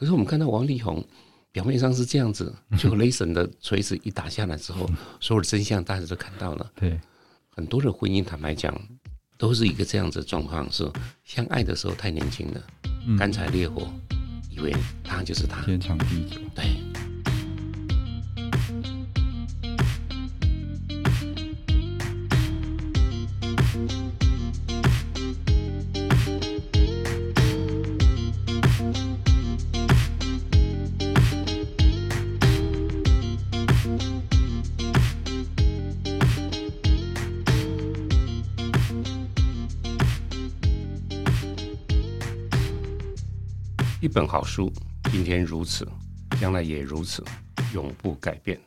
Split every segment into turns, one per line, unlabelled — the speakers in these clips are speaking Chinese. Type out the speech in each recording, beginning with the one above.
可是我们看到王力宏表面上是这样子，就雷神的锤子一打下来之后，所有的真相大家都看到了。
对，
很多的婚姻，坦白讲，都是一个这样子的状况，是相爱的时候太年轻了，干柴烈火，以为他就是他，
天长地久。
对。本好书，今天如此，将来也如此，永不改变。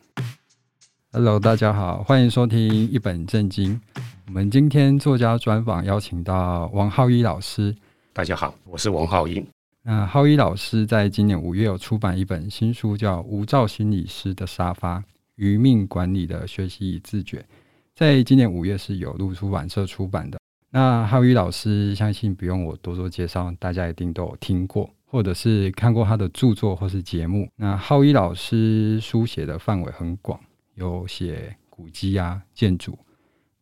Hello，大家好，欢迎收听一本正经。我们今天作家专访邀请到王浩一老师。
大家好，我是王浩一。
那浩一老师在今年五月有出版一本新书，叫《无照心理师的沙发：余命管理的学习与自觉》。在今年五月是由路出版社出版的。那浩一老师，相信不用我多做介绍，大家一定都有听过。或者是看过他的著作或是节目，那浩一老师书写的范围很广，有写古迹啊、建筑、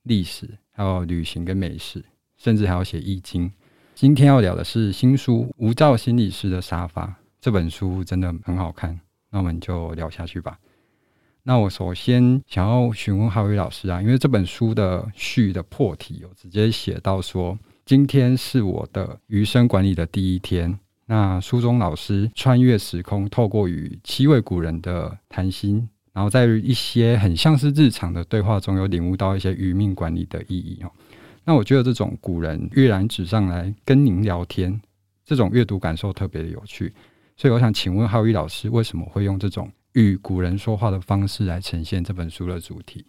历史，还有旅行跟美食，甚至还有写易经。今天要聊的是新书《无照心理师的沙发》，这本书真的很好看，那我们就聊下去吧。那我首先想要询问浩一老师啊，因为这本书的序的破题有直接写到说，今天是我的余生管理的第一天。那书中老师穿越时空，透过与七位古人的谈心，然后在一些很像是日常的对话中，有领悟到一些余命管理的意义哦。那我觉得这种古人阅览纸上来跟您聊天，这种阅读感受特别的有趣。所以我想请问浩一老师，为什么会用这种与古人说话的方式来呈现这本书的主题？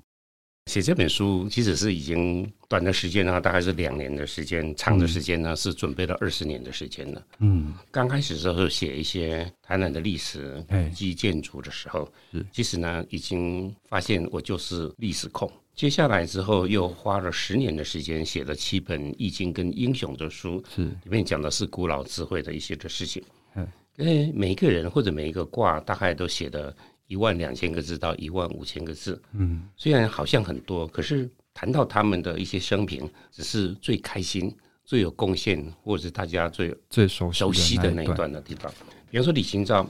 写这本书，即使是已经短的时间呢，大概是两年的时间；长的时间呢，是准备了二十年的时间了。嗯，刚开始的时候写一些台南的历史及建筑的时候，是其实呢，已经发现我就是历史控。接下来之后，又花了十年的时间写了七本易经跟英雄的书，是里面讲的是古老智慧的一些的事情。嗯，因为每一个人或者每一个卦，大概都写的。一万两千个字到一万五千个字，嗯，虽然好像很多，可是谈到他们的一些生平，只是最开心、最有贡献，或者是大家最
最熟
熟悉的那一段的地方。比方说李清照，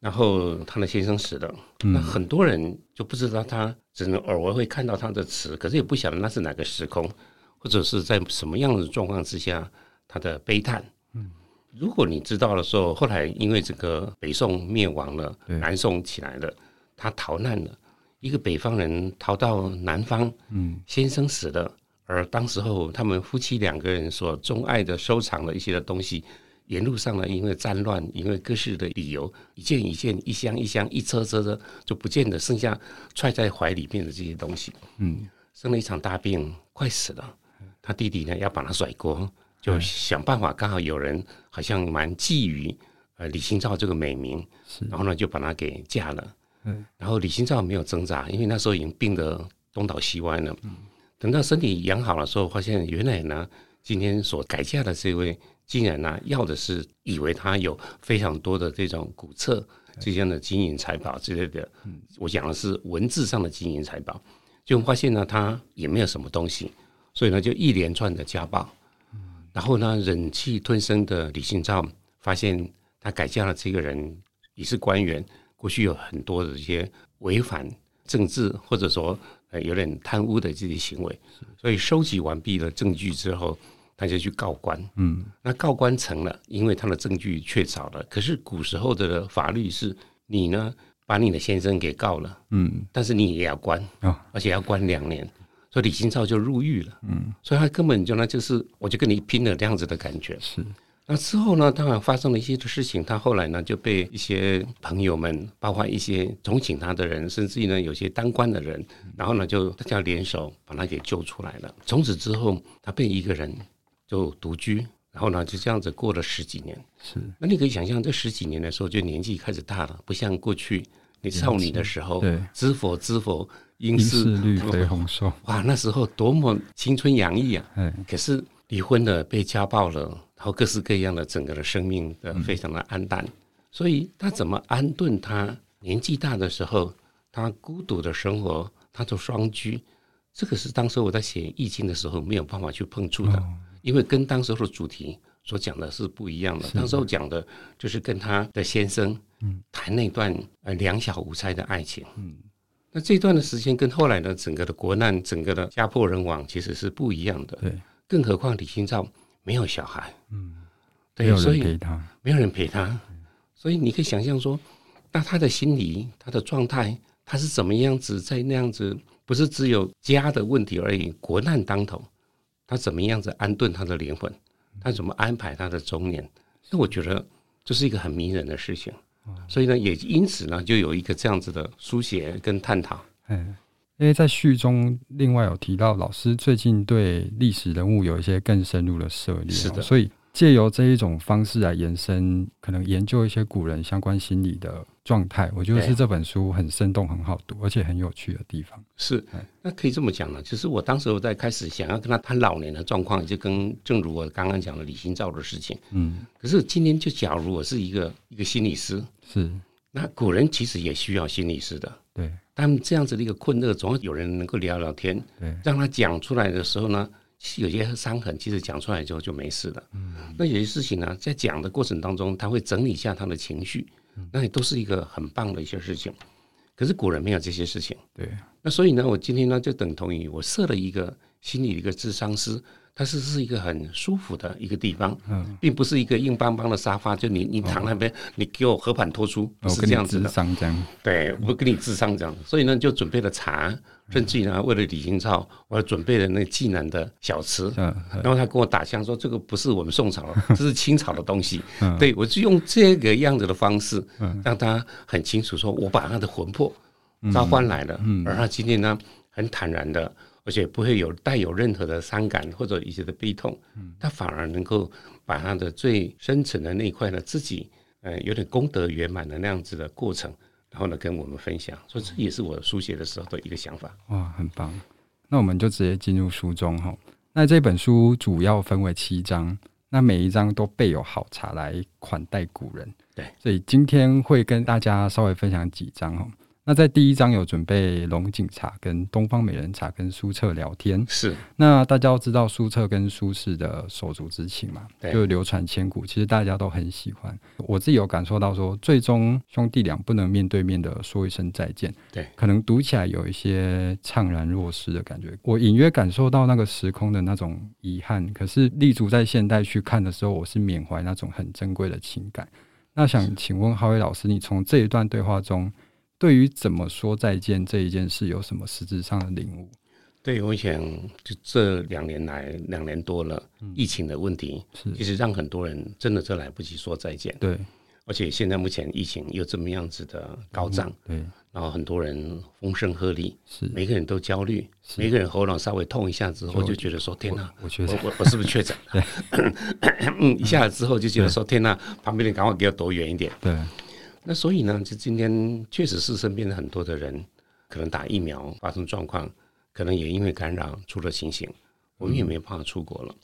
然后他的先生死了，嗯，那很多人就不知道他，只能偶尔会看到他的词，可是也不晓得那是哪个时空，或者是在什么样的状况之下他的悲叹。如果你知道的时候，后来因为这个北宋灭亡了，南宋起来了，他逃难了，一个北方人逃到南方，嗯，先生死了，而当时候他们夫妻两个人所钟爱的、收藏的一些的东西，沿路上呢，因为战乱，因为各式的理由，一件一件、一箱一箱、一车车的就不见得，剩下揣在怀里面的这些东西，嗯，生了一场大病，快死了，他弟弟呢要把他甩锅。就想办法，刚好有人好像蛮觊觎呃李清照这个美名，然后呢就把她给嫁了。然后李清照没有挣扎，因为那时候已经病得东倒西歪了。等到身体养好了之后，发现原来呢，今天所改嫁的这位，竟然呢要的是以为他有非常多的这种古册这样的金银财宝之类的。我讲的是文字上的金银财宝，就发现呢他也没有什么东西，所以呢就一连串的家暴。然后呢，忍气吞声的李清照发现，他改嫁了这个人也是官员，过去有很多的一些违反政治或者说呃有点贪污的这些行为，所以收集完毕了证据之后，他就去告官。嗯，那告官成了，因为他的证据确凿了。可是古时候的法律是，你呢把你的先生给告了，嗯，但是你也要关啊，而且要关两年。所以李清照就入狱了，嗯，所以他根本就那就是我就跟你拼了这样子的感觉。是，那之后呢，当然发生了一些的事情，他后来呢就被一些朋友们，包括一些同情他的人，甚至于呢有些当官的人，然后呢就大家联手把他给救出来了。从此之后，他被一个人就独居，然后呢就这样子过了十几年。是，那你可以想象，这十几年的时候就年纪开始大了，不像过去你少女的时候，对，知否知否。应是
绿肥红瘦，
哇，那时候多么青春洋溢啊！可是离婚了，被家暴了，然后各式各样的整个的生命的非常的暗淡，所以他怎么安顿他年纪大的时候，他孤独的生活，他做双居，这个是当时我在写易经的时候没有办法去碰触的，因为跟当时候的主题所讲的是不一样的。当时候讲的就是跟他的先生谈那段呃两小无猜的爱情。嗯那这段的时间跟后来的整个的国难、整个的家破人亡其实是不一样的。
对，
更何况李清照没有小孩，
嗯，对，所以他，
没有人陪他，所以你可以想象说，那他的心理、他的状态，他是怎么样子在那样子，不是只有家的问题而已，国难当头，他怎么样子安顿他的灵魂，他怎么安排他的中年？那我觉得这是一个很迷人的事情。所以呢，也因此呢，就有一个这样子的书写跟探讨。
嗯，因为在序中，另外有提到老师最近对历史人物有一些更深入的涉猎，
是的，
所以。借由这一种方式来延伸，可能研究一些古人相关心理的状态，我觉得是这本书很生动、很好读，而且很有趣的地方。
是，那可以这么讲呢。就是我当时我在开始想要跟他谈老年的状况，就跟正如我刚刚讲的李清照的事情。嗯，可是今天就假如我是一个一个心理师，是，那古人其实也需要心理师的。对，但这样子的一个困厄，总要有人能够聊聊天，对，让他讲出来的时候呢。有些伤痕，其实讲出来之后就没事了。嗯，那有些事情呢，在讲的过程当中，他会整理一下他的情绪，那也都是一个很棒的一些事情。可是古人没有这些事情，对。那所以呢，我今天呢，就等同于我设了一个心理的一个智商师。它是是一个很舒服的一个地方，嗯，并不是一个硬邦邦的沙发，就你你躺那边，你给我和盘托出，不是这样子的。对，我跟你咨商这样，所以呢，就准备了茶，甚至于呢，为了李清照，我还准备了那济南的小吃，嗯，然后他跟我打枪说，这个不是我们宋朝，这是清朝的东西 对，我就用这个样子的方式，让他很清楚说，我把他的魂魄召唤来了，而他今天呢，很坦然的。而且不会有带有任何的伤感或者一些的悲痛，他反而能够把他的最深层的那一块呢，自己呃有点功德圆满的那样子的过程，然后呢跟我们分享，所以这也是我书写的时候的一个想法。
哇，很棒！那我们就直接进入书中哈。那这本书主要分为七章，那每一章都备有好茶来款待古人。对，所以今天会跟大家稍微分享几章哈。那在第一章有准备龙井茶、跟东方美人茶、跟苏澈聊天。是，那大家都知道苏澈跟苏轼的手足之情嘛，对就流传千古，其实大家都很喜欢。我自己有感受到说，最终兄弟俩不能面对面的说一声再见，对，可能读起来有一些怅然若失的感觉。我隐约感受到那个时空的那种遗憾，可是立足在现代去看的时候，我是缅怀那种很珍贵的情感。那想请问浩威老师，你从这一段对话中，对于怎么说再见这一件事，有什么实质上的领悟？
对，我想就这两年来，两年多了，嗯、疫情的问题，是其实让很多人真的就来不及说再见。对，而且现在目前疫情又这么样子的高涨，嗯、对，然后很多人风声鹤唳，是每个人都焦虑，每个人喉咙稍微痛一下之后，就觉得说天哪，我我我，我是不是确诊？了，嗯，一下子之后就觉得说天哪，旁边人赶快给我躲远一点。对。那所以呢，就今天确实是身边的很多的人，可能打疫苗发生状况，可能也因为感染出了情形，我们也没有办法出国了，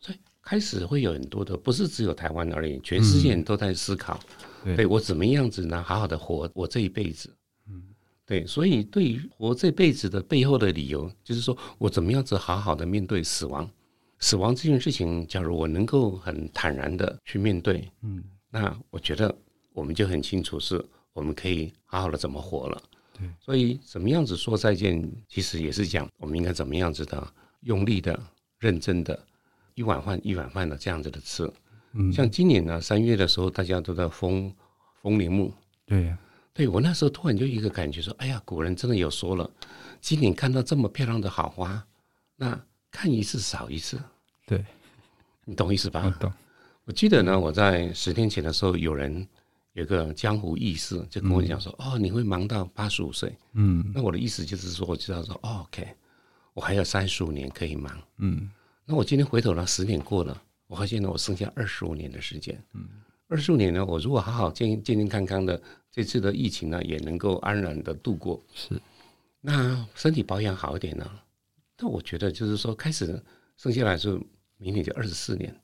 所以开始会有很多的，不是只有台湾而已，全世界人都在思考，对我怎么样子呢？好好的活我这一辈子，嗯，对，所以对于活这辈子的背后的理由，就是说我怎么样子好好的面对死亡，死亡这件事情，假如我能够很坦然的去面对，嗯，那我觉得。我们就很清楚，是我们可以好好的怎么活了。对，所以怎么样子说再见，其实也是讲我们应该怎么样子的用力的、认真的，一碗饭一碗饭的这样子的吃。嗯，像今年呢，三月的时候，大家都在封封年墓。对呀，对我那时候突然就一个感觉说，哎呀，古人真的有说了，今年看到这么漂亮的好花，那看一次少一次。对，你懂意思吧？我懂。我记得呢，我在十天前的时候，有人。有个江湖义士就跟我讲说：“嗯、哦，你会忙到八十五岁。”嗯，那我的意思就是说，我知道说、哦、，OK，我还有三十五年可以忙。嗯，那我今天回头了，十年过了，我发现呢，我剩下二十五年的时间。嗯，二十五年呢，我如果好好健健健康康的，这次的疫情呢，也能够安然的度过。是，那身体保养好一点呢？那我觉得就是说，开始剩下来是明年就二十四年，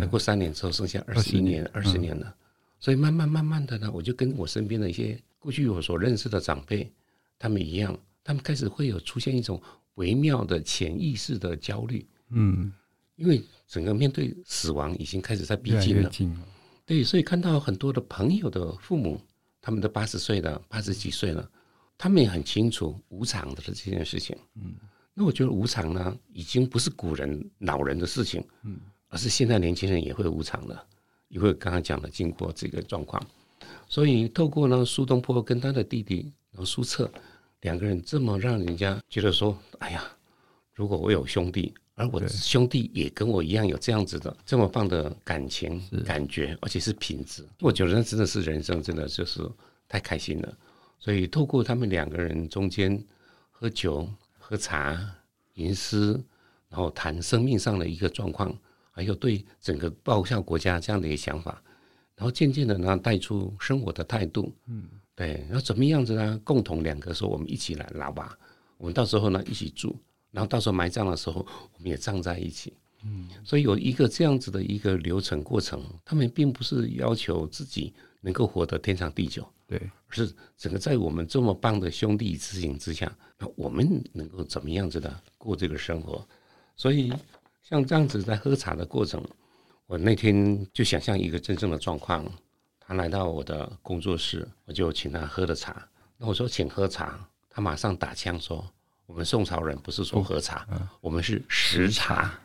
再过三年之后剩下二十一年、二十年了。所以慢慢慢慢的呢，我就跟我身边的一些过去我所认识的长辈，他们一样，他们开始会有出现一种微妙的潜意识的焦虑。嗯，因为整个面对死亡已经开始在逼近了。对，所以看到很多的朋友的父母，他们都八十岁了，八十几岁了，他们也很清楚无常的这件事情。嗯，那我觉得无常呢，已经不是古人老人的事情，嗯，而是现在年轻人也会无常了，也会刚刚讲的经过这个状况。所以透过呢苏东坡跟他的弟弟然后苏辙两个人这么让人家觉得说，哎呀，如果我有兄弟。而我的兄弟也跟我一样有这样子的这么棒的感情感觉，而且是品质。我觉得那真的是人生，真的就是太开心了。所以透过他们两个人中间喝酒、喝茶、吟诗，然后谈生命上的一个状况，还有对整个报效国家这样的一个想法，然后渐渐的呢带出生活的态度。嗯，对，然后怎么样子呢？共同两个说，我们一起来老吧，我们到时候呢一起住。然后到时候埋葬的时候，我们也葬在一起。嗯，所以有一个这样子的一个流程过程，他们并不是要求自己能够活得天长地久，对，而是整个在我们这么棒的兄弟之情之下，那我们能够怎么样子的过这个生活？所以像这样子在喝茶的过程，我那天就想象一个真正的状况，他来到我的工作室，我就请他喝了茶。那我说请喝茶，他马上打枪说。我们宋朝人不是说喝茶，嗯、我们是食茶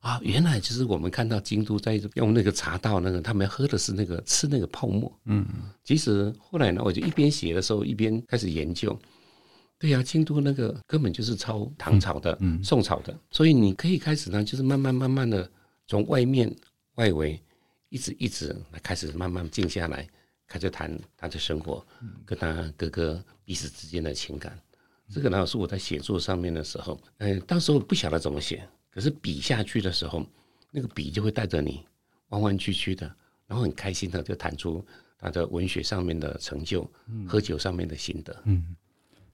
啊！原来就是我们看到京都在用那个茶道，那个他们喝的是那个吃那个泡沫。嗯，其实后来呢，我就一边写的时候一边开始研究。对呀、啊，京都那个根本就是抄唐朝的、嗯、宋朝的，所以你可以开始呢，就是慢慢慢慢的从外面外围一直一直来开始慢慢静下来，开始谈他的生活，跟他哥哥彼此之间的情感。这个呢是我在写作上面的时候，嗯，当时我不晓得怎么写，可是笔下去的时候，那个笔就会带着你弯弯曲曲的，然后很开心的就谈出他的文学上面的成就，喝酒上面的心得。嗯，刚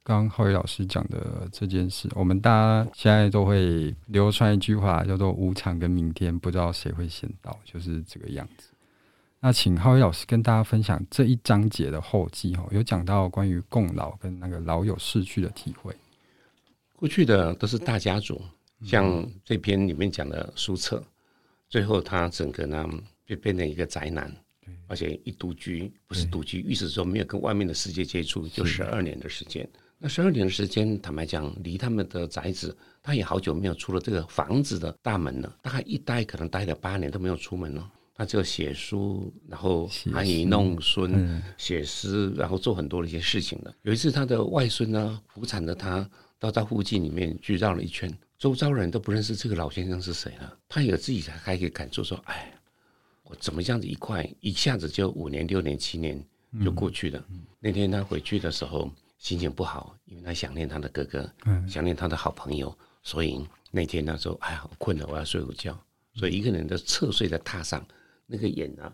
刚浩宇老师讲的这件事，我们大家现在都会流传一句话，叫做“无常跟明天，不知道谁会先到”，就是这个样子。那请浩宇老师跟大家分享这一章节的后记哈，有讲到关于共老跟那个老友逝去的体会。过去的都是大家族，像这篇里面讲的苏澈，最后他整个呢就变成一个宅男，而且一独居，不是独居，意思说没有跟外面的世界接触，就十二年的时间。那十二年的时间，坦白讲，离他们的宅子，他也好久没有出了这个房子的大门了，大概一待可能待了八年都没有出门了。他就写书，然后含飴弄孙，写诗，然后做很多的一些事情了。有一次，他的外孙呢，扶残着他到他附近里面去绕了一圈，周遭人都不认识这个老先生是谁了。他有自己才开始感触说：“哎，我怎么这样子一块一下子就五年、六年、七年就过去了？”那天他回去的时候心情不好，因为他想念他的哥哥，想念他的好朋友，所以那天他说：“哎呀，我困了，我要睡午觉。”所以一个人的侧睡在榻上。那个眼啊，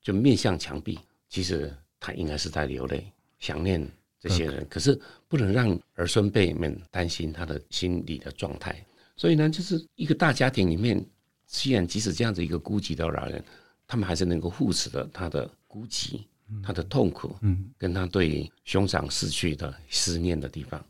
就面向墙壁。其实他应该是在流泪，想念这些人。可是不能让儿孙辈们担心他的心理的状态。所以呢，就是一个大家庭里面，虽然即使这样子一个孤寂的老人，他们还是能够护持着他的孤寂、他的痛苦，嗯，跟他对兄长逝去的思念的地方。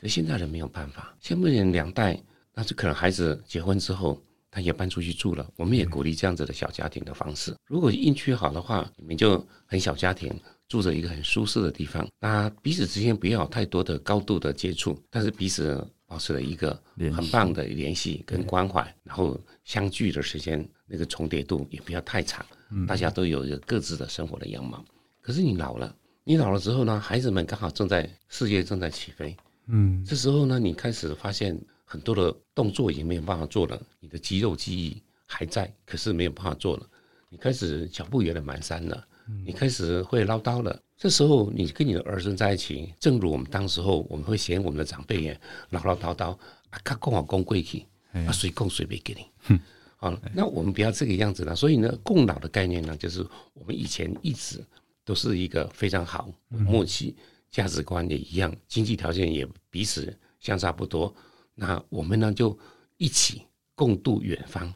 可现在人没有办法，现在人两代，那就可能孩子结婚之后。他也搬出去住了，我们也鼓励这样子的小家庭的方式。如果运气好的话，你们就很小家庭，住着一个很舒适的地方，那彼此之间不要有太多的高度的接触，但是彼此保持了一个很棒的联系跟关怀，然后相聚的时间那个重叠度也不要太长，大家都有一个各自的生活的样貌。可是你老了，你老了之后呢，孩子们刚好正在事业正在起飞，嗯，这时候呢，你开始发现。很多的动作已经没有办法做了，你的肌肉记忆还在，可是没有办法做了。你开始脚步有点蹒跚了，你开始会唠叨了。这时候你跟你的儿孙在一起，正如我们当时候我们会嫌我们的长辈也唠唠叨叨啊，他讲我讲过去啊，谁供谁没给你。好，那我们不要这个样子了。所以呢，共老的概念呢，就是我们以前一直都是一个非常好默契，价值观也一样，经济条件也彼此相差不多。那我们呢，就一起共度远方。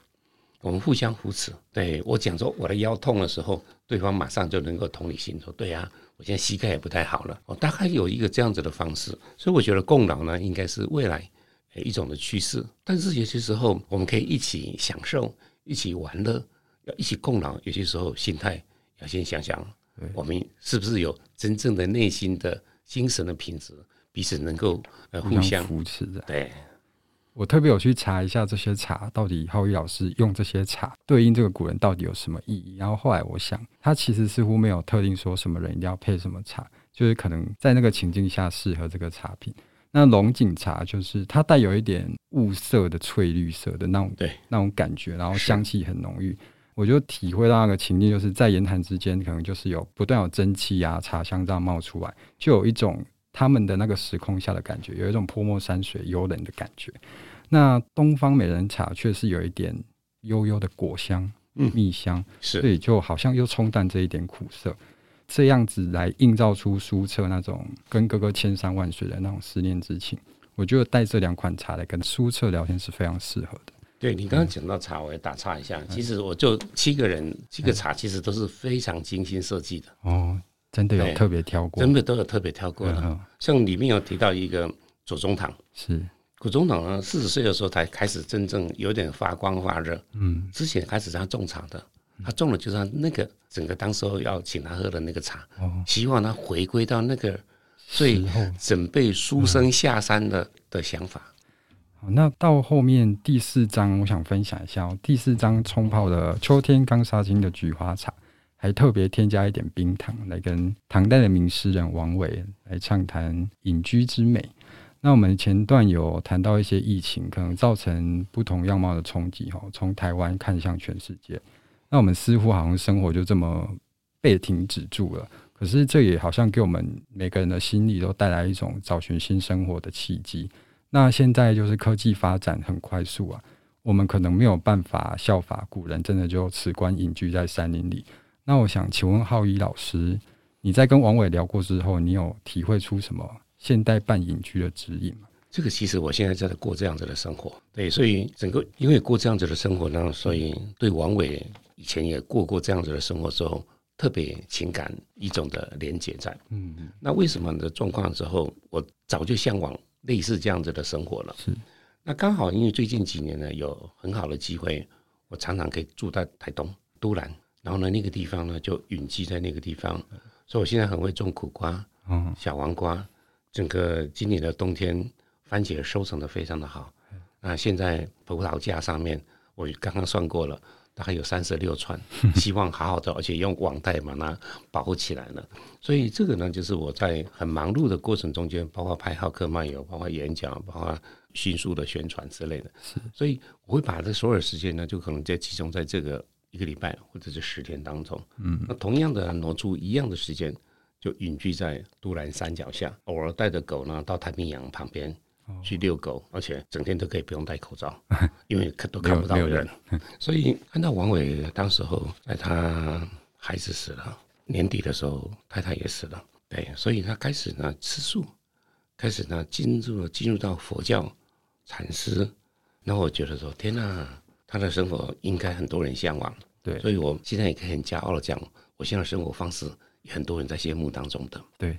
我们互相扶持。对，我讲说我的腰痛的时候，对方马上就能够同理心说：“对啊，我现在膝盖也不太好了。”我大概有一个这样子的方式，所以我觉得共老呢，应该是未来一种的趋势。但是有些时候，我们可以一起享受，一起玩乐，要一起共老。有些时候，心态要先想想，我们是不是有真正的内心的精神的品质，彼此能够呃互相
扶持的。
对。
我特别有去查一下这些茶，到底浩一老师用这些茶对应这个古人到底有什么意义？然后后来我想，他其实似乎没有特定说什么人一定要配什么茶，就是可能在那个情境下适合这个茶品。那龙井茶就是它带有一点雾色的翠绿色的那种对那种感觉，然后香气很浓郁，我就体会到那个情境，就是在言谈之间，可能就是有不断有蒸汽啊茶香这样冒出来，就有一种。他们的那个时空下的感觉，有一种泼墨山水幽冷的感觉。那东方美人茶却是有一点悠悠的果香、蜜香，是，所以就好像又冲淡这一点苦涩，这样子来映照出苏澈那种跟哥哥千山万水的那种思念之情。我觉得带这两款茶来跟苏澈聊天是非常适合的。
对，你刚刚讲到茶，我也打岔一下，其实我就七个人，七个茶其实都是非常精心设计的。
哦。真的有特别挑过，
真的都有特别挑过的。嗯、像里面有提到一个左宗棠，
是。
左宗棠呢，四十岁的时候才开始真正有点发光发热。嗯，之前开始他种茶的，他种的就是他那个整个当时候要请他喝的那个茶，哦、希望他回归到那个最准备书生下山的、嗯、的想法。
那到后面第四章，我想分享一下、哦、第四章冲泡的秋天刚杀青的菊花茶。还特别添加一点冰糖，来跟唐代的名诗人王维来畅谈隐居之美。那我们前段有谈到一些疫情可能造成不同样貌的冲击，哈，从台湾看向全世界。那我们似乎好像生活就这么被停止住了。可是这也好像给我们每个人的心里都带来一种找寻新生活的契机。那现在就是科技发展很快速啊，我们可能没有办法效法古人，真的就辞官隐居在山林里。那我想请问浩一老师，你在跟王伟聊过之后，你有体会出什么现代半隐居的指引吗？
这个其实我现在在过这样子的生活，对，所以整个因为过这样子的生活呢，所以对王伟以前也过过这样子的生活之后，特别情感一种的连结在。嗯嗯。那为什么的状况之后，我早就向往类似这样子的生活了。是。那刚好因为最近几年呢，有很好的机会，我常常可以住在台东都兰。然后呢，那个地方呢就隐居在那个地方，所以我现在很会种苦瓜、小黄瓜。整个今年的冬天，番茄收成的非常的好。那现在葡萄架上面，我刚刚算过了，大概有三十六串，希望好好的，而且用网袋把它保护起来了。所以这个呢，就是我在很忙碌的过程中间，包括拍好客漫游，包括演讲，包括迅速的宣传之类的。所以我会把这所有的时间呢，就可能在集中在这个。一个礼拜或者是十天当中，嗯，那同样的挪出一样的时间，就隐居在都兰山脚下，偶尔带着狗呢到太平洋旁边去遛狗，而且整天都可以不用戴口罩，因为看都看不到人。所以看到王伟当时候在他孩子死了，年底的时候太太也死了，对，所以他开始呢吃素，开始呢进入了进入到佛教禅师，那我觉得说天哪，他的生活应该很多人向往。对，所以我现在也可以很骄傲的讲，我现在生活方式，有很多人在羡慕当中的。对，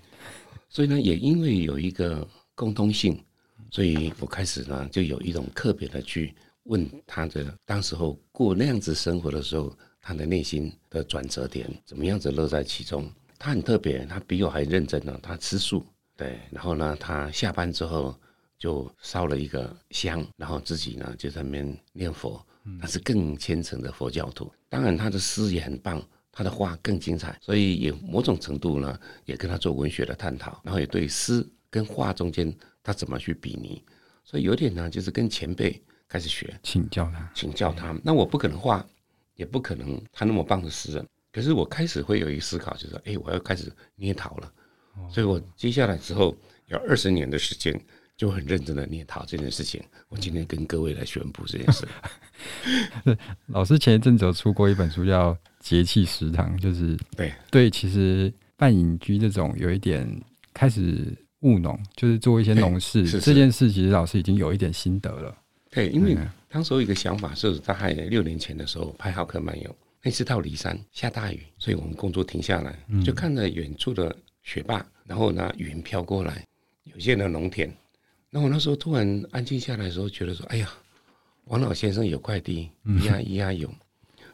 所以呢，也因为有一个共通性，所以我开始呢，就有一种特别的去问他的，当时候过那样子生活的时候，他的内心的转折点，怎么样子乐在其中。他很特别，他比我还认真呢，他吃素，对，然后呢，他下班之后就烧了一个香，然后自己呢就在那边念佛。他是更虔诚的佛教徒，当然他的诗也很棒，他的画更精彩，所以也某种程度呢，也跟他做文学的探讨，然后也对诗跟画中间他怎么去比拟，所以有点呢，就是跟前辈开始学，
请教他，
请教他。那我不可能画，也不可能他那么棒的诗人，可是我开始会有一个思考，就是哎，我要开始捏陶了，所以我接下来之后有二十年的时间。就很认真的念陶这件事情，我今天跟各位来宣布这件事。
老师前一阵子有出过一本书，叫《节气食堂》，就是对对，其实半隐居这种有一点开始务农，就是做一些农事这件事，其实老师已经有一点心得了。
对，因为当时有一个想法是，大概六年前的时候拍《浩克漫游》，那次到骊山下大雨，所以我们工作停下来，就看着远处的雪霸，然后呢云飘过来，有些的农田。那我那时候突然安静下来的时候，觉得说：“哎呀，王老先生有块地，咿呀咿呀有。”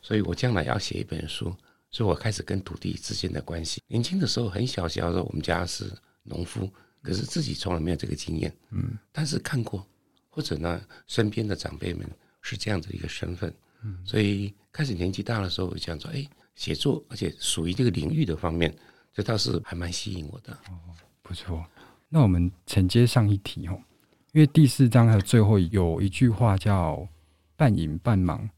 所以我将来要写一本书，所以我开始跟土地之间的关系。年轻的时候很小小的时候，我们家是农夫，可是自己从来没有这个经验。嗯，但是看过，或者呢，身边的长辈们是这样子一个身份。嗯，所以开始年纪大的时候，我想说，哎，写作，而且属于这个领域的方面，这倒是还蛮吸引我的。
哦，不错。那我们承接上一题哦，因为第四章还有最后有一句话叫“半隐半忙”，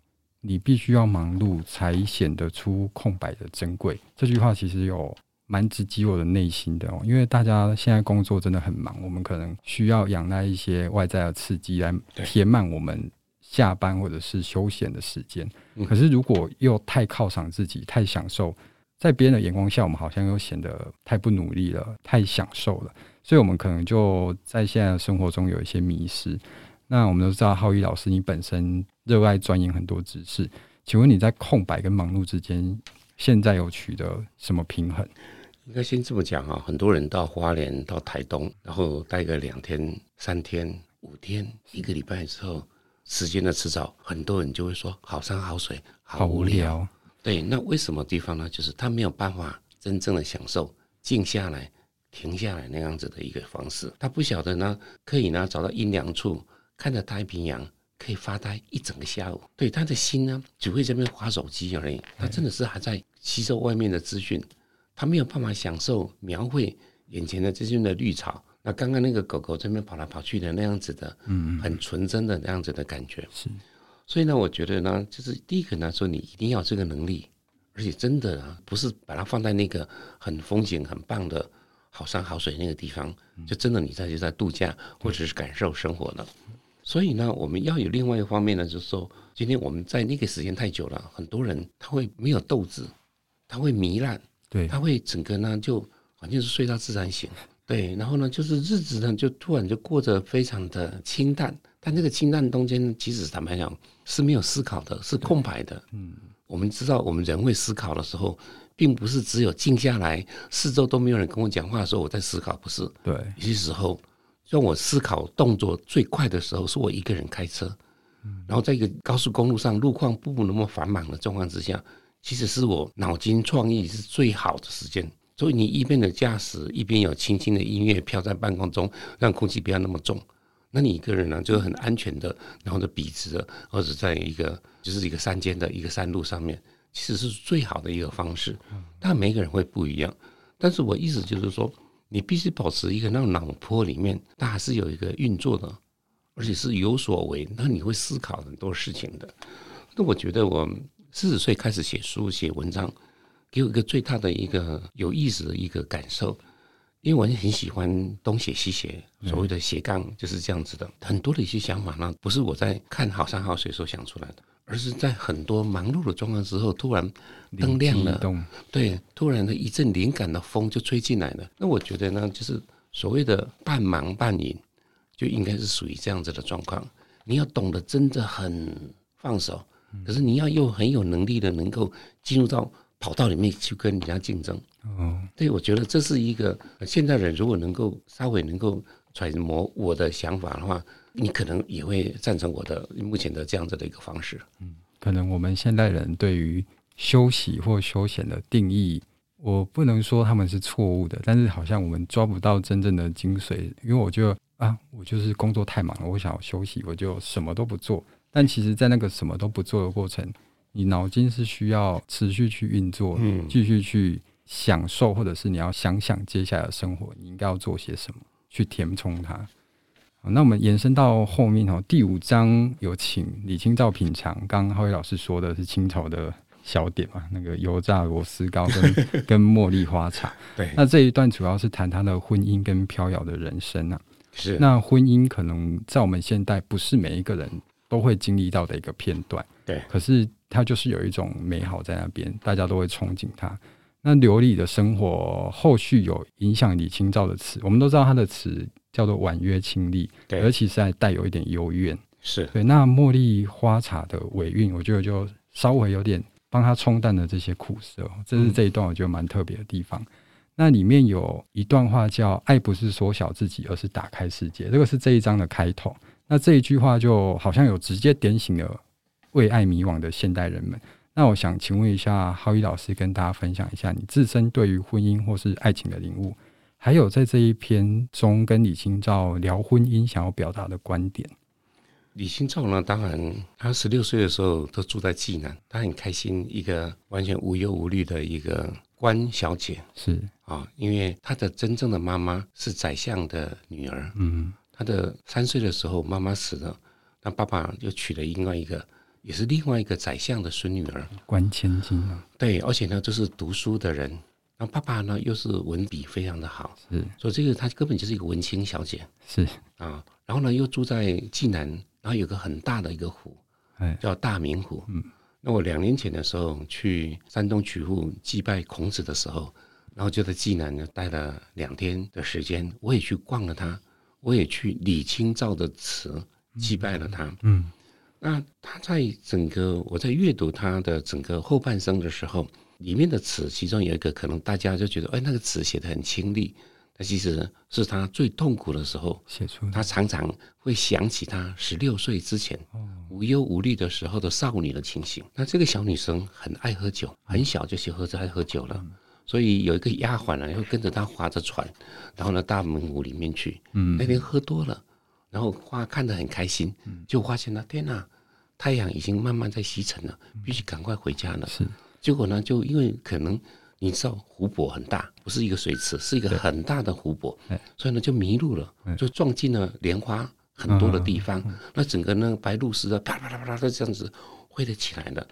你必须要忙碌才显得出空白的珍贵。这句话其实有蛮直击我的内心的哦，因为大家现在工作真的很忙，我们可能需要仰赖一些外在的刺激来填满我们下班或者是休闲的时间。可是如果又太犒赏自己，太享受，在别人的眼光下，我们好像又显得太不努力了，太享受了。所以，我们可能就在现在的生活中有一些迷失。那我们都知道，浩一老师，你本身热爱钻研很多知识，请问你在空白跟忙碌之间，现在有取得什么平衡？
应该先这么讲啊，很多人到花莲、到台东，然后待个两天、三天、五天、一个礼拜之后，时间的迟早，很多人就会说：好山好水，好无聊。无聊。对，那为什么地方呢？就是他没有办法真正的享受静下来。停下来那样子的一个方式，他不晓得呢，可以呢找到阴凉处，看着太平洋，可以发呆一整个下午。对，他的心呢，只会这边划手机而已。他真的是还在吸收外面的资讯，他没有办法享受描绘眼前的这些的绿草。那刚刚那个狗狗这边跑来跑去的那样子的，嗯，很纯真的那样子的感觉。是，所以呢，我觉得呢，就是第一个呢，说你一定要这个能力，而且真的啊，不是把它放在那个很风景很棒的。好山好水那个地方，就真的你在就在度假，或者是感受生活了。所以呢，我们要有另外一方面呢，就是说，今天我们在那个时间太久了，很多人他会没有斗志，他会糜烂，对，他会整个呢就好像是睡到自然醒，对，然后呢就是日子呢就突然就过得非常的清淡，但这个清淡中间其实坦白讲是没有思考的，是空白的。嗯，我们知道我们人会思考的时候。并不是只有静下来，四周都没有人跟我讲话的时候，我在思考，不是。对，有些时候让我思考动作最快的时候，是我一个人开车，然后在一个高速公路上，路况不那么繁忙的状况之下，其实是我脑筋创意是最好的时间。所以你一边的驾驶，一边有轻轻的音乐飘在半空中，让空气不要那么重，那你一个人呢，就很安全的，然后就笔直的，或者在一个就是一个山间的一个山路上面。其实是最好的一个方式，但每个人会不一样。但是我意思就是说，你必须保持一个那种脑波里面，它还是有一个运作的，而且是有所为。那你会思考很多事情的。那我觉得我四十岁开始写书写文章，给我一个最大的一个有意思的一个感受，因为我很喜欢东写西写，所谓的斜杠就是这样子的。很多的一些想法呢，不是我在看好山好水时候想出来的。而是在很多忙碌的状况之后，突然灯亮了，对，突然的一阵灵感的风就吹进来了。那我觉得呢，就是所谓的半忙半隐，就应该是属于这样子的状况。你要懂得真的很放手，可是你要又很有能力的能够进入到跑道里面去跟人家竞争。哦，对，我觉得这是一个现代人如果能够稍微能够揣摩我的想法的话。你可能也会赞成我的目前的这样子的一个方式。
嗯，可能我们现代人对于休息或休闲的定义，我不能说他们是错误的，但是好像我们抓不到真正的精髓。因为我觉得啊，我就是工作太忙了，我想要休息，我就什么都不做。但其实，在那个什么都不做的过程，你脑筋是需要持续去运作，嗯，继续去享受，或者是你要想想接下来的生活，你应该要做些什么，去填充它。那我们延伸到后面哦，第五章有请李清照品尝。刚刚浩宇老师说的是清朝的小点嘛，那个油炸螺丝糕跟 跟茉莉花茶。对，那这一段主要是谈他的婚姻跟飘摇的人生啊。是，那婚姻可能在我们现代不是每一个人都会经历到的一个片段。对，可是它就是有一种美好在那边，大家都会憧憬它。那流离的生活后续有影响李清照的词，我们都知道她的词。叫做婉约清丽，对，而且是还带有一点幽怨。
是
对。那茉莉花茶的尾韵，我觉得就稍微有点帮她冲淡了这些苦涩，这是这一段我觉得蛮特别的地方。嗯、那里面有一段话叫“爱不是缩小自己，而是打开世界”，这个是这一章的开头。那这一句话就好像有直接点醒了为爱迷惘的现代人们。那我想请问一下浩一老师，跟大家分享一下你自身对于婚姻或是爱情的领悟，还有在这一篇中跟李清照聊婚姻想要表达的观点。
李清照呢，当然她十六岁的时候都住在济南，她很开心，一个完全无忧无虑的一个官小姐
是
啊，因为她的真正的妈妈是宰相的女儿，
嗯，
她的三岁的时候妈妈死了，那爸爸又娶了另外一个。也是另外一个宰相的孙女儿，
官千金啊。
对，而且呢，就是读书的人。那爸爸呢，又是文笔非常的好，
是。
所以这个她根本就是一个文青小姐，
是
啊。然后呢，又住在济南，然后有个很大的一个湖，
哎，
叫大明湖。
嗯。
那我两年前的时候去山东曲阜祭拜孔子的时候，然后就在济南呢待了两天的时间，我也去逛了他，我也去李清照的祠祭拜了他。
嗯。嗯
那他在整个我在阅读他的整个后半生的时候，里面的词，其中有一个可能大家就觉得，哎，那个词写得很清丽，但其实是他最痛苦的时候
写出。
他常常会想起他十六岁之前无忧无虑的时候的少女的情形。那这个小女生很爱喝酒，很小就学喝着爱喝酒了，所以有一个丫鬟呢，又跟着她划着船，然后呢，大明湖里面去。嗯，那天喝多了。然后花看得很开心，就发现了天哪，太阳已经慢慢在西沉了，必须赶快回家了。
是，
结果呢，就因为可能你知道湖泊很大，不是一个水池，是一个很大的湖泊，所以呢就迷路了，就撞进了莲花很多的地方。那整个那个白鹭鸶的啪啪啪啪的这样子飞了起来了，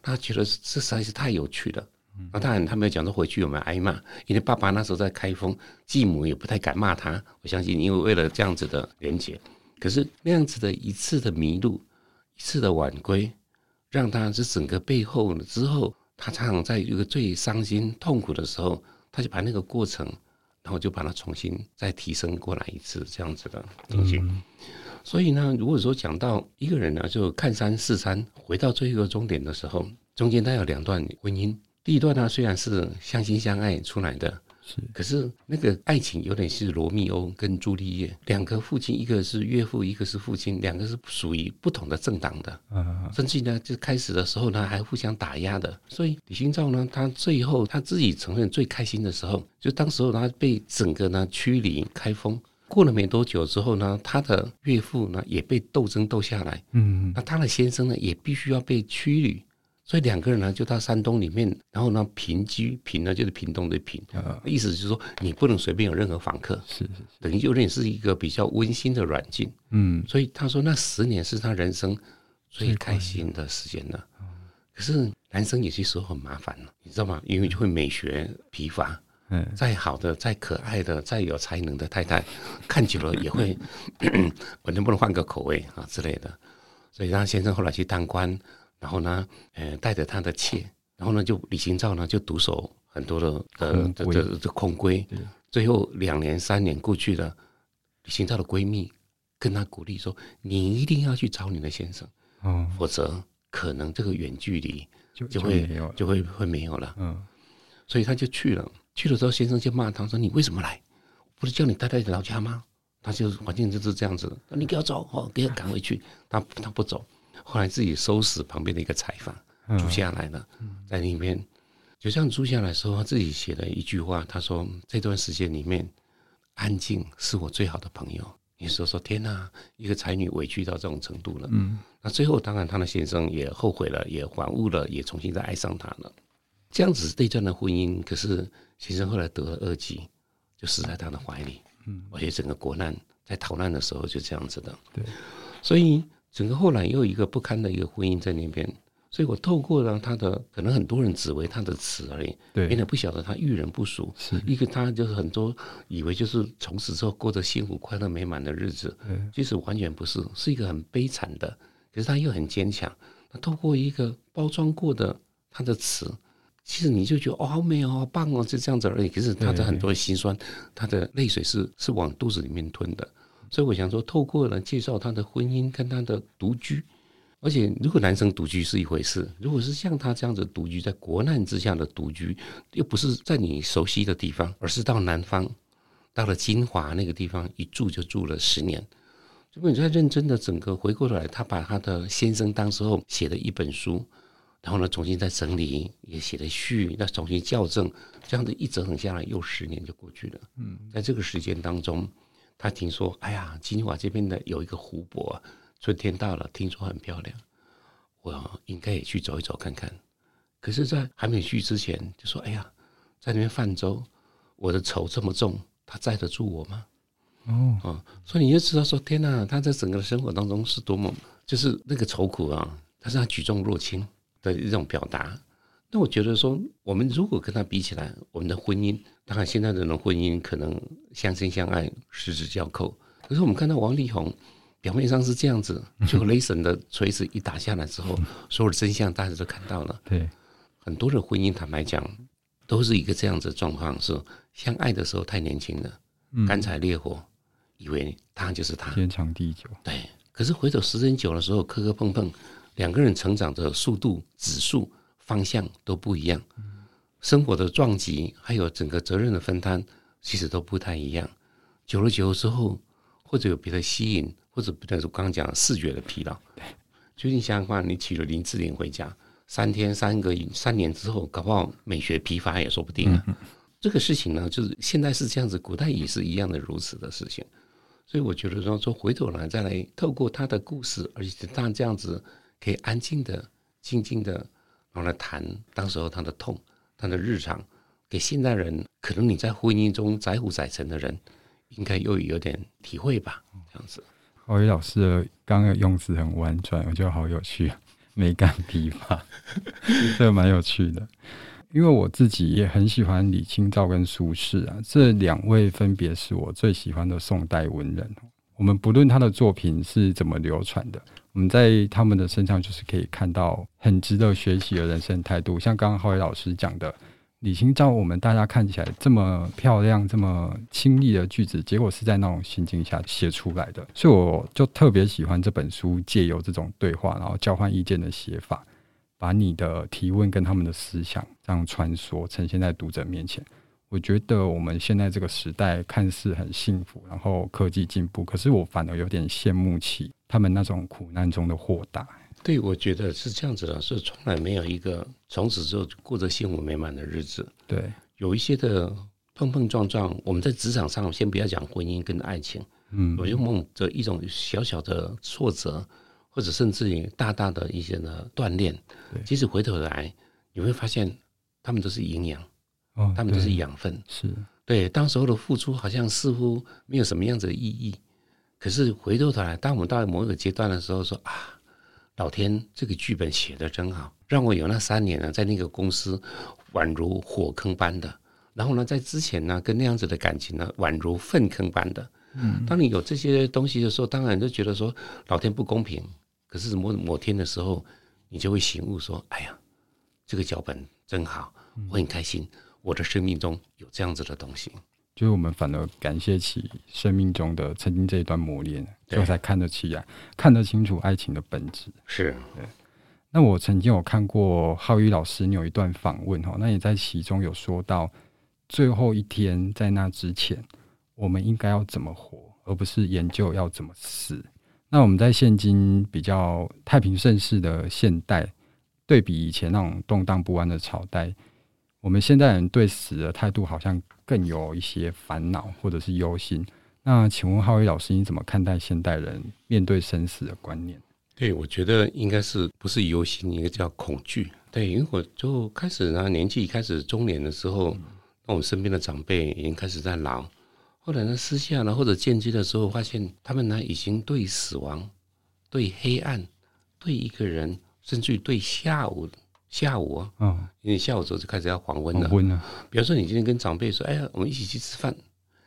他觉得这实在是太有趣了。那当然，他没有讲说回去有没有挨骂，因为爸爸那时候在开封，继母也不太敢骂他。我相信，因为为了这样子的连结，可是那样子的一次的迷路，一次的晚归，让他这整个背后之后，他常常在一个最伤心痛苦的时候，他就把那个过程，然后就把它重新再提升过来一次，这样子的东西。所以呢，如果说讲到一个人呢，就看山是山，回到最后一个终点的时候，中间他有两段婚姻。第一段呢，虽然是相亲相爱出来的，是，可是那个爱情有点是罗密欧跟朱丽叶两个父亲，一个是岳父，一个是父亲，两个是属于不同的政党的，啊，甚至呢，就开始的时候呢，还互相打压的。所以李清照呢，他最后他自己承认最开心的时候，就当时候他被整个呢驱离开封，过了没多久之后呢，他的岳父呢也被斗争斗下来，嗯，那他的先生呢也必须要被驱离。所以两个人呢，就到山东里面，然后呢，平居平呢，就是屏东的平，意思就是说，你不能随便有任何访客，是是，等于有点是一个比较温馨的软禁，嗯，所以他说那十年是他人生最开心的时间了。可是男生有些时候很麻烦了，你知道吗？因为就会美学疲乏，嗯，再好的、再可爱的、再有才能的太太，看久了也会，我能不能换个口味啊之类的？所以让先生后来去当官。然后呢，呃，带着他的妾，然后呢，就李清照呢就独守很多的的的的的空闺。最后两年三年过去了，李清照的闺蜜跟她鼓励说：“你一定要去找你的先生，嗯，否则可能这个远距离就就会就会会没有了。”嗯，所以他就去了。去了之后，先生就骂他说：“你为什么来？不是叫你待在老家吗？”他就环境就是这样子，你给我走，哦，给我赶回去。他他不走。后来自己收拾旁边的一个柴房，住下来了，在里面就这样住下来时候，他自己写了一句话，他说：“这段时间里面，安静是我最好的朋友。”你说说，天哪，一个才女委屈到这种程度了。嗯，那最后当然他的先生也后悔了，也反悟了，也重新再爱上她了。这样子是这段的婚姻，可是先生后来得了恶疾，就死在他的怀里。嗯，而且整个国难在逃难的时候就这样子的。对，所以。整个后来又一个不堪的一个婚姻在那边，所以我透过了他的，可能很多人只为他的词而已，对，原来不晓得他遇人不淑，是一个他就是很多以为就是从此之后过着幸福快乐美满的日子，其实完全不是，是一个很悲惨的，可是他又很坚强。他透过一个包装过的他的词，其实你就觉得哦，好美哦，好棒哦，就这样子而已。可是他的很多心酸，他的泪水是是往肚子里面吞的。所以我想说，透过呢介绍他的婚姻跟他的独居，而且如果男生独居是一回事，如果是像他这样子独居，在国难之下的独居，又不是在你熟悉的地方，而是到南方，到了金华那个地方，一住就住了十年。如果你在认真的整个回过头来，他把他的先生当时候写的一本书，然后呢重新再整理，也写了序，再重新校正，这样子一折腾下来，又十年就过去了。嗯，在这个时间当中。他听说，哎呀，金华这边的有一个湖泊啊，春天到了，听说很漂亮，我应该也去走一走看看。可是，在还没去之前，就说，哎呀，在那边泛舟，我的愁这么重，他载得住我吗？哦，哦，所以你就知道说，天哪，他在整个的生活当中是多么，就是那个愁苦啊，他是他举重若轻的一种表达。那我觉得说，我们如果跟他比起来，我们的婚姻，当然现在的人婚姻可能相亲相爱，十指交扣。可是我们看到王力宏，表面上是这样子，就雷神的锤子一打下来之后，所有的真相大家都看到了。对，很多的婚姻，坦白讲，都是一个这样子的状况：是相爱的时候太年轻了，干柴烈火，以为他就是他，
天长地久。
对，可是回头时间久的时候，磕磕碰碰，两个人成长的速度指数。方向都不一样，生活的撞击，还有整个责任的分摊，其实都不太一样。久了久了之后，或者有别的吸引，或者比如说刚刚讲视觉的疲劳。最近想想看，你娶了林志玲回家，三天三个三年之后，搞不好美学疲乏也说不定啊。嗯、这个事情呢，就是现在是这样子，古代也是一样的如此的事情。所以我觉得说，说回头来再来透过他的故事，而且他这样子可以安静的、静静的。然后来谈当时候他的痛，他的日常，给现代人，可能你在婚姻中载浮载沉的人，应该又有点体会吧，这样子。
郝宇老师的刚刚用词很婉转，我觉得好有趣，美感疲乏，这个蛮有趣的。因为我自己也很喜欢李清照跟苏轼啊，这两位分别是我最喜欢的宋代文人。我们不论他的作品是怎么流传的。我们在他们的身上就是可以看到很值得学习的人生态度，像刚刚郝伟老师讲的，李清照，我们大家看起来这么漂亮、这么清丽的句子，结果是在那种心境下写出来的，所以我就特别喜欢这本书，借由这种对话，然后交换意见的写法，把你的提问跟他们的思想这样穿梭，呈现在读者面前。我觉得我们现在这个时代看似很幸福，然后科技进步，可是我反而有点羡慕起他们那种苦难中的豁达。
对，我觉得是这样子的，是从来没有一个从此之后过着幸福美满的日子。
对，
有一些的碰碰撞撞，我们在职场上先不要讲婚姻跟爱情，嗯，我就梦着一种小小的挫折，或者甚至于大大的一些的锻炼，其实回头来你会发现，他们都是营养。哦，他们就是养分，
是
对。当时候的付出好像似乎没有什么样子的意义，可是回头头来，当我们到某一个阶段的时候，说啊，老天，这个剧本写得真好，让我有那三年呢，在那个公司宛如火坑般的，然后呢，在之前呢，跟那样子的感情呢，宛如粪坑般的。嗯，当你有这些东西的时候，当然就觉得说老天不公平。可是某某天的时候，你就会醒悟说，哎呀，这个脚本真好，我很开心。我的生命中有这样子的东西，
就是我们反而感谢起生命中的曾经这一段磨练，就才看得起来，看得清楚爱情的本质。
是，
对。那我曾经有看过浩宇老师，你有一段访问哈，那也在其中有说到，最后一天在那之前，我们应该要怎么活，而不是研究要怎么死。那我们在现今比较太平盛世的现代，对比以前那种动荡不安的朝代。我们现代人对死的态度好像更有一些烦恼或者是忧心。那请问浩宇老师，你怎么看待现代人面对生死的观念？
对，我觉得应该是不是忧心，应该叫恐惧。对，因为我就开始呢，年纪开始中年的时候，那我身边的长辈已经开始在老。后来呢，私下呢或者间接的时候，发现他们呢已经对死亡、对黑暗、对一个人，甚至于对下午。下午啊，嗯，因为下午时候就开始要黄昏了。黄昏了。比方说，你今天跟长辈说：“哎呀，我们一起去吃饭。”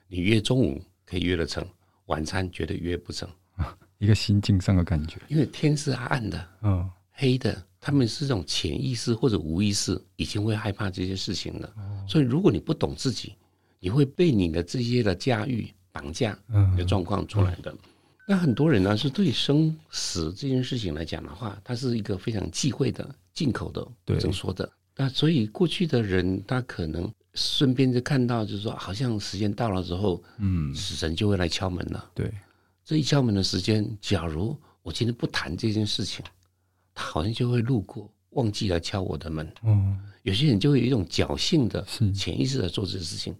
你约中午可以约得成，晚餐绝对约不成。
一个心境上的感觉，
因为天是暗的，嗯，黑的。他们是这种潜意识或者无意识，已经会害怕这些事情了。所以，如果你不懂自己，你会被你的这些的驾驭绑架的状况出来的。嗯嗯、那很多人呢，是对生死这件事情来讲的话，他是一个非常忌讳的、进口的，对，怎么说的？那所以过去的人，他可能顺便就看到，就是说，好像时间到了之后，嗯，死神就会来敲门了。
对，
这一敲门的时间，假如我今天不谈这件事情，他好像就会路过，忘记来敲我的门。嗯，有些人就会有一种侥幸的、潜意识的做这个事情，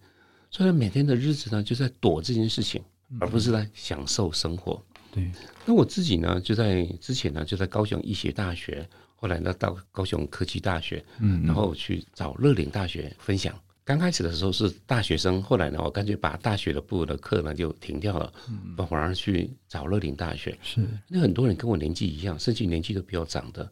所以每天的日子呢，就在躲这件事情，而不是来享受生活。
对，
那我自己呢，就在之前呢，就在高雄医学大学。后来呢，到高雄科技大学，嗯，然后去找乐龄大学分享。刚开始的时候是大学生，后来呢，我干脆把大学的部的课呢就停掉了，嗯，反而去找乐龄大学。
是，
那很多人跟我年纪一样，甚至年纪都比我长的，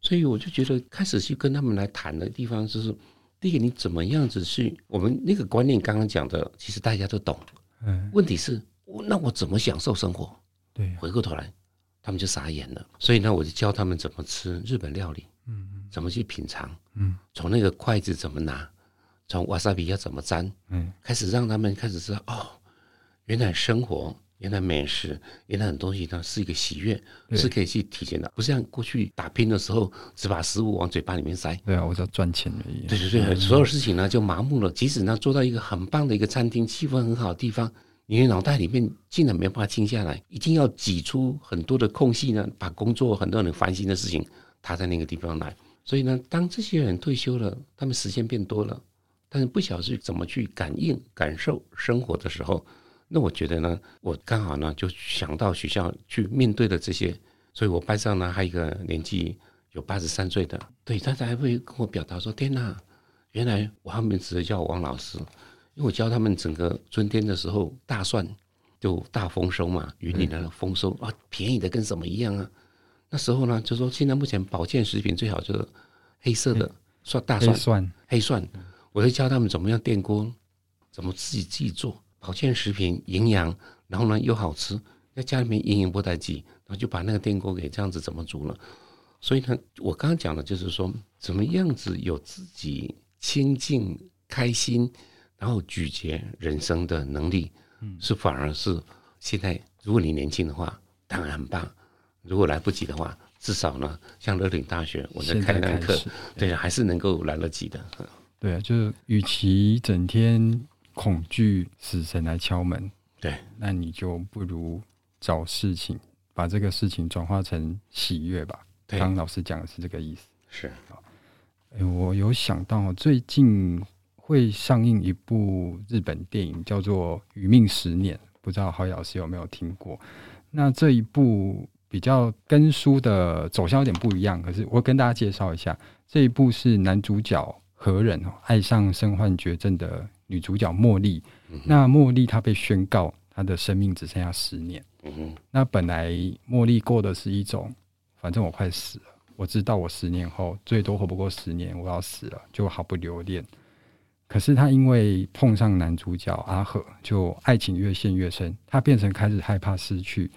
所以我就觉得开始去跟他们来谈的地方，就是第一个，你怎么样子去我们那个观念刚刚讲的，其实大家都懂。嗯，问题是，那我怎么享受生活？
对，
回过头来。他们就傻眼了，所以呢，我就教他们怎么吃日本料理，嗯，怎么去品尝，嗯，从那个筷子怎么拿，从瓦萨比要怎么沾，嗯，开始让他们开始知道，哦，原来生活，原来美食，原来很多东西呢是一个喜悦，是可以去体验的，不像过去打拼的时候只把食物往嘴巴里面塞。
对啊，我只要赚钱而已。
对对对，所有事情呢就麻木了，即使呢做到一个很棒的一个餐厅，气氛很好的地方。你的脑袋里面竟然没办法静下来，一定要挤出很多的空隙呢，把工作很多人烦心的事情踏在那个地方来。所以呢，当这些人退休了，他们时间变多了，但是不晓得是怎么去感应、感受生活的时候，那我觉得呢，我刚好呢就想到学校去面对的这些。所以我班上呢还有一个年纪有八十三岁的，对，他才会跟我表达说：“天哪，原来我后面直接叫王老师。”因为我教他们整个春天的时候，大蒜就大丰收嘛，云林的丰收啊，便宜的跟什么一样啊。那时候呢，就说现在目前保健食品最好就是黑色的蒜大蒜，黑蒜，黑蒜。我会教他们怎么样电锅，怎么自己自己做保健食品，营养，然后呢又好吃，在家里面营养不太济，然后就把那个电锅给这样子怎么煮了。所以呢，我刚刚讲的就是说，怎么样子有自己清净开心。然后咀嚼人生的能力，是反而是现在，如果你年轻的话，当然很棒；如果来不及的话，至少呢，像乐龄大学，我在开那课，对，还是能够来得及的。
对啊，就是与其整天恐惧死神来敲门，
对，
那你就不如找事情，把这个事情转化成喜悦吧。刚刚老师讲的是这个意思。
是
啊，哎，我有想到最近。会上映一部日本电影，叫做《余命十年》，不知道郝老师有没有听过？那这一部比较跟书的走向有点不一样，可是我跟大家介绍一下，这一部是男主角何人爱上身患绝症的女主角茉莉。嗯、那茉莉她被宣告她的生命只剩下十年。嗯、那本来茉莉过的是一种，反正我快死了，我知道我十年后最多活不过十年，我要死了，就毫不留恋。可是他因为碰上男主角阿和，就爱情越陷越深，他变成开始害怕失去，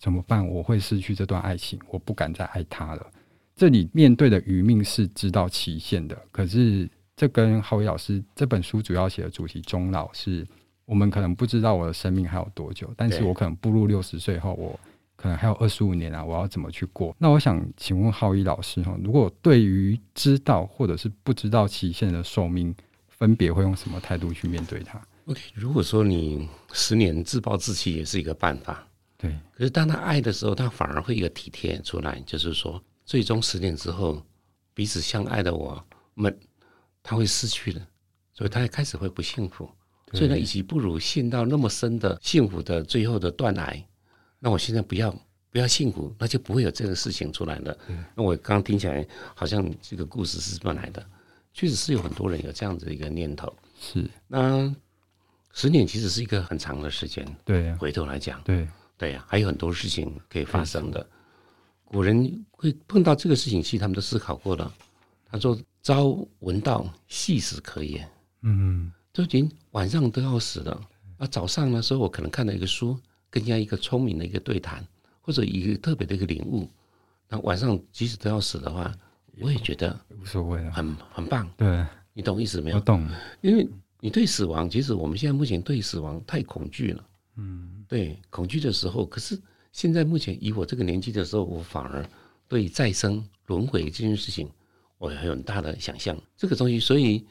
怎么办？我会失去这段爱情，我不敢再爱他了。这里面对的余命是知道期限的，可是这跟浩伟老师这本书主要写的主题终老是，我们可能不知道我的生命还有多久，但是我可能步入六十岁后，我可能还有二十五年啊，我要怎么去过？那我想请问浩一老师哈，如果对于知道或者是不知道期限的寿命，分别会用什么态度去面对它
？OK，如果说你十年自暴自弃也是一个办法，
对。
可是当他爱的时候，他反而会一个体贴出来，就是说，最终十年之后，彼此相爱的我们，他会失去的，所以他也开始会不幸福。所以呢，与其不如陷到那么深的幸福的最后的断崖，那我现在不要不要幸福，那就不会有这个事情出来了。那我刚刚听起来好像这个故事是这么来的。确实是有很多人有这样子的一个念头，
是。
那十年其实是一个很长的时间，
对。
回头来讲，
对
对呀，还有很多事情可以发生的。古人会碰到这个事情，其实他们都思考过了。他说：“朝闻道，夕死可也。”嗯，都已经晚上都要死了，啊，早上的时候我可能看到一个书，跟人家一个聪明的一个对谈，或者一个特别的一个领悟。那晚上即使都要死的话。我也觉得
无所谓了，
很很棒。
对，
你懂意思没有？
我懂。
因为你对死亡，其实我们现在目前对死亡太恐惧了。嗯，对，恐惧的时候。可是现在目前以我这个年纪的时候，我反而对再生轮回这件事情，我有很大的想象。这个东西，所以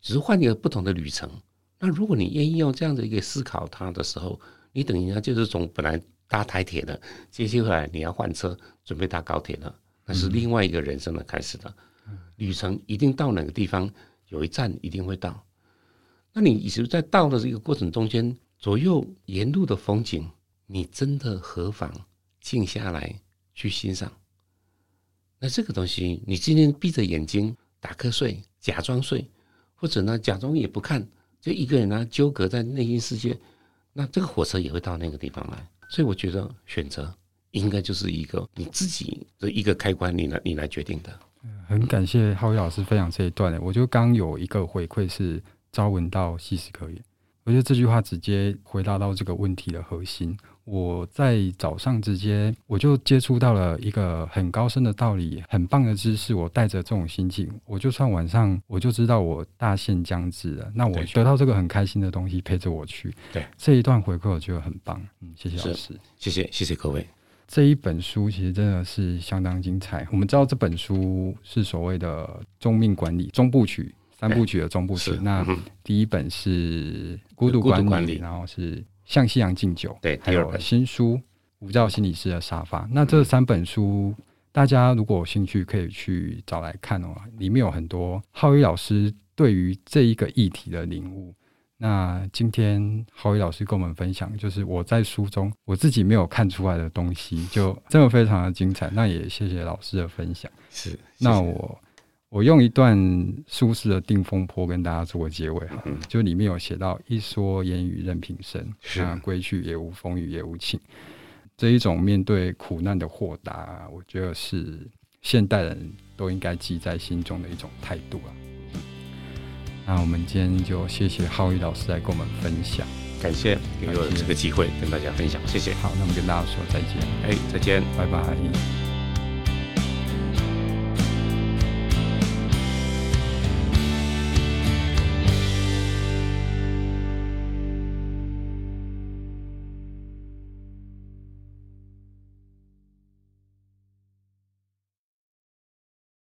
只是换一个不同的旅程。那如果你愿意用这样的一个思考它的时候，你等于呢就是从本来搭台铁的，接下来你要换车，准备搭高铁了，那是另外一个人生的开始的。旅程一定到哪个地方，有一站一定会到。那你其实，在到的这个过程中间，左右沿路的风景，你真的何妨静下来去欣赏？那这个东西，你今天闭着眼睛打瞌睡，假装睡，或者呢，假装也不看，就一个人呢纠葛在内心世界，那这个火车也会到那个地方来。所以我觉得选择应该就是一个你自己的一个开关，你来你来决定的。
很感谢浩宇老师分享这一段。我就刚有一个回馈是“朝闻道，夕死可也”，我觉得这句话直接回答到这个问题的核心。我在早上直接我就接触到了一个很高深的道理，很棒的知识。我带着这种心境，我就算晚上我就知道我大限将至了，那我得到这个很开心的东西陪着我去。对，这一段回馈我觉得很棒。嗯，谢谢老师，
谢谢谢谢各位。
这一本书其实真的是相当精彩。我们知道这本书是所谓的中命管理中部曲三部曲的中部曲。欸、那第一本是孤独管，管理，然后是向夕阳敬酒，对，还有新书无照心理师的沙发。那这三本书，大家如果有兴趣可以去找来看哦。里面有很多浩宇老师对于这一个议题的领悟。那今天浩宇老师跟我们分享，就是我在书中我自己没有看出来的东西，就真的非常的精彩。那也谢谢老师的分享。
是。
那我我用一段苏轼的《定风波》跟大家做个结尾哈，嗯、就里面有写到“一蓑烟雨任平生，是那归去也无风雨也无晴”，这一种面对苦难的豁达，我觉得是现代人都应该记在心中的一种态度啊。那我们今天就谢谢浩宇老师来跟我们分享，
感谢给我这个机会跟大家分享，谢谢。
好，那我们跟大家说再见，
哎，再见，
拜拜。